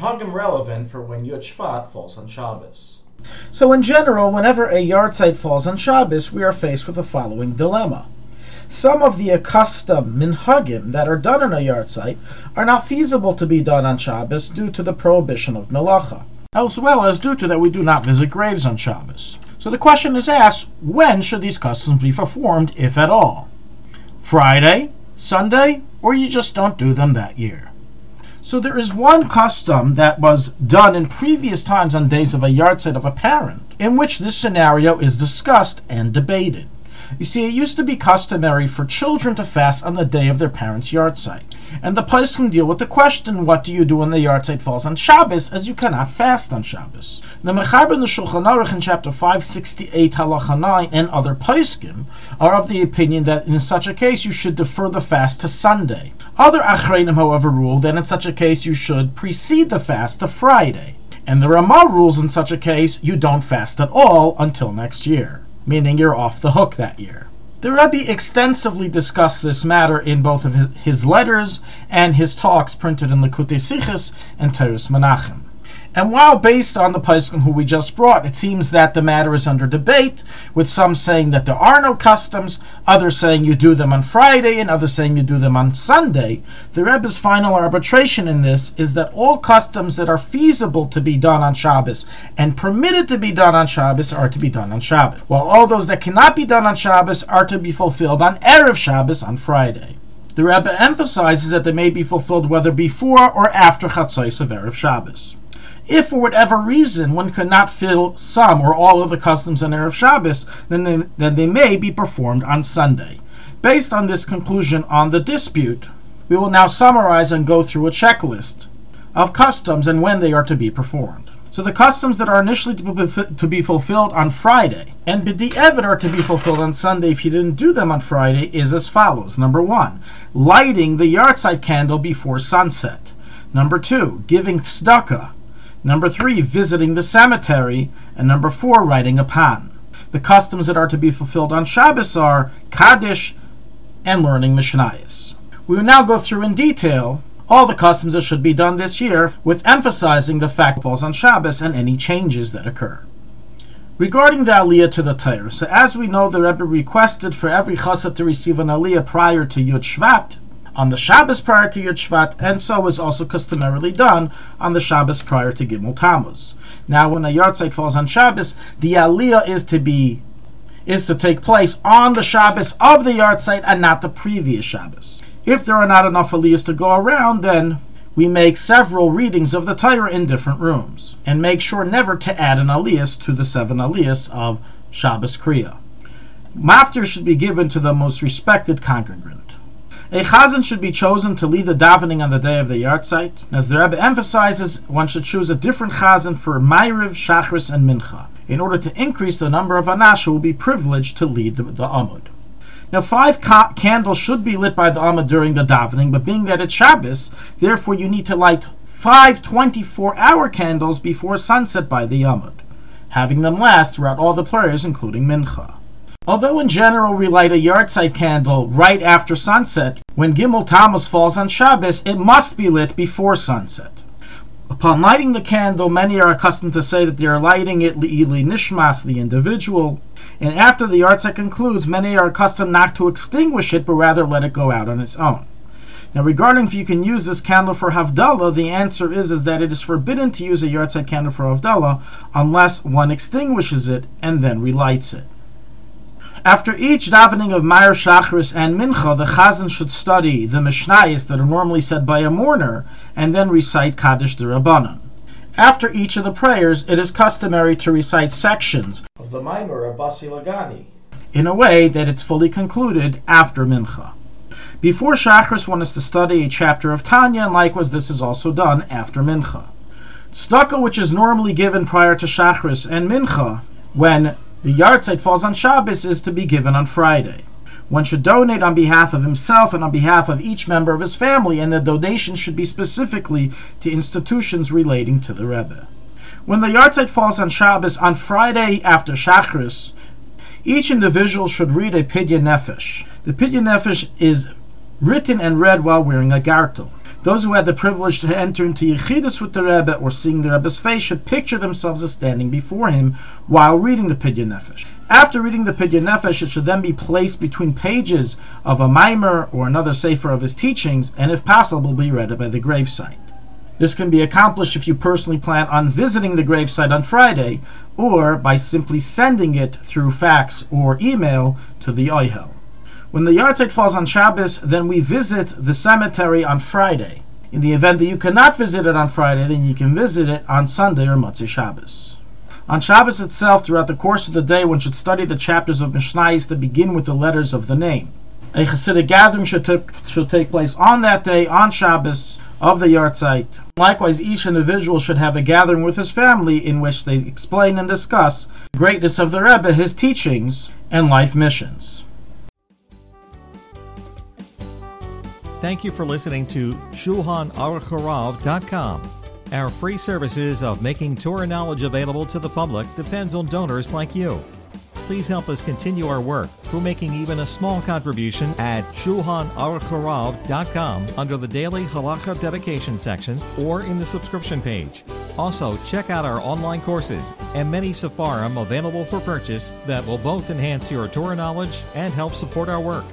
minhagim relevant for when Yud Shvat falls on Shabbos. So, in general, whenever a yahrzeit falls on Shabbos, we are faced with the following dilemma. Some of the accustomed minhagim that are done on a yahrzeit are not feasible to be done on Shabbos due to the prohibition of melacha, as well as due to that we do not visit graves on Shabbos. So the question is asked, when should these customs be performed, if at all? Friday, Sunday, or you just don't do them that year? So there is one custom that was done in previous times on days of a yahrzeit of a parent, in which this scenario is discussed and debated. You see, it used to be customary for children to fast on the day of their parents' yahrzeit. And the can deal with the question, what do you do when the yahrzeit falls on Shabbos, as you cannot fast on Shabbos. The Mechaber in the Shulchan Aruch in chapter 568, Halacha 9, and other Paiskim are of the opinion that in such a case you should defer the fast to Sunday. Other Achreinim, however, rule that in such a case you should precede the fast to Friday. And the Ramah rules in such a case you don't fast at all until next year meaning you're off the hook that year. The Rebbe extensively discussed this matter in both of his letters and his talks printed in Likutei Sichos and Toras Menachem. And while based on the Paiskim who we just brought, it seems that the matter is under debate, with some saying that there are no customs, others saying you do them on Friday, and others saying you do them on Sunday. The Rebbe's final arbitration in this is that all customs that are feasible to be done on Shabbos and permitted to be done on Shabbos are to be done on Shabbos, while all those that cannot be done on Shabbos are to be fulfilled on Erev Shabbos on Friday. The Rebbe emphasizes that they may be fulfilled whether before or after Chatzos of Erev Shabbos. If for whatever reason one could not fill some or all of the customs on Erev Shabbos, then they, then they may be performed on Sunday. Based on this conclusion on the dispute, we will now summarize and go through a checklist of customs and when they are to be performed. So the customs that are initially to be, to be fulfilled on Friday and b'di'evid are to be fulfilled on Sunday if you didn't do them on Friday is as follows. Number one, lighting the yahrzeit candle before sunset. Number two, giving tzedakah Number three, visiting the cemetery. And number four, writing a pan. The customs that are to be fulfilled on Shabbos are Kaddish and learning Mishnayos. We will now go through in detail all the customs that should be done this year, with emphasizing the fact that it falls on Shabbos and any changes that occur. Regarding the Aliyah to the Torah, so as we know, the Rebbe requested for every chassid to receive an Aliyah prior to Yud Shvat, on the Shabbos prior to Yud Shvat, and so is also customarily done on the Shabbos prior to Gimel Tammuz. Now, when a yahrzeit falls on Shabbos, the Aliyah is to be is to take place on the Shabbos of the yahrzeit and not the previous Shabbos. If there are not enough Aliyahs to go around, then we make several readings of the Torah in different rooms, and make sure never to add an Aliyah to the seven Aliyahs of Shabbos Kriya. Maftir should be given to the most respected congregant. A chazan should be chosen to lead the davening on the day of the yahrzeit. As the Rebbe emphasizes, one should choose a different chazan for Ma'ariv, Shachris, and Mincha, in order to increase the number of anash who will be privileged to lead the, the Amud. Now, five ca- candles should be lit by the Amud during the davening, but being that it's Shabbos, therefore you need to light five 24 hour candles before sunset by the Amud, having them last throughout all the prayers, including Mincha. Although in general we light a yahrzeit candle right after sunset, when Gimel Tammuz falls on Shabbos, it must be lit before sunset. Upon lighting the candle, many are accustomed to say that they are lighting it li'ili nishmas, the individual, and after the yahrzeit concludes, many are accustomed not to extinguish it, but rather let it go out on its own. Now, regarding if you can use this candle for Havdalah, the answer is, is that it is forbidden to use a yahrzeit candle for Havdalah unless one extinguishes it and then relights it. After each davening of Meir Shachris and Mincha, the Chazan should study the Mishnayos that are normally said by a mourner and then recite Kaddish d'Rabbanan. After each of the prayers, it is customary to recite sections of the Maimer Abasi Lagani in a way that it's fully concluded after Mincha. Before Shachris, one is to study a chapter of Tanya, and likewise, this is also done after Mincha. Tzedakah, which is normally given prior to Shachris and Mincha, when the yahrzeit falls on Shabbos is to be given on Friday. One should donate on behalf of himself and on behalf of each member of his family, and the donation should be specifically to institutions relating to the Rebbe. When the yahrzeit falls on Shabbos on Friday after Shachris, each individual should read a Pidyon Nefesh. The Pidyon Nefesh is written and read while wearing a gartel. Those who had the privilege to enter into Yechidus with the Rebbe or seeing the Rebbe's face should picture themselves as standing before him while reading the Pidyon Nefesh. After reading the Pidyon Nefesh, it should then be placed between pages of a mimer or another sefer of his teachings, and if possible, be read by the gravesite. This can be accomplished if you personally plan on visiting the gravesite on Friday, or by simply sending it through fax or email to the Oihel. When the yahrzeit falls on Shabbos, then we visit the cemetery on Friday. In the event that you cannot visit it on Friday, then you can visit it on Sunday or Motzei Shabbos. On Shabbos itself, throughout the course of the day, one should study the chapters of Mishnayos that begin with the letters of the name. A Hasidic gathering should, t- should take place on that day, on Shabbos, of the yahrzeit. Likewise, each individual should have a gathering with his family in which they explain and discuss the greatness of the Rebbe, his teachings, and life missions. Thank you for listening to ShulchanAruch Our free services of making Torah knowledge available to the public depends on donors like you. Please help us continue our work through making even a small contribution at ShulchanAruch under the Daily Halacha Dedication section or in the subscription page. Also, check out our online courses and many Sefarim available for purchase that will both enhance your Torah knowledge and help support our work.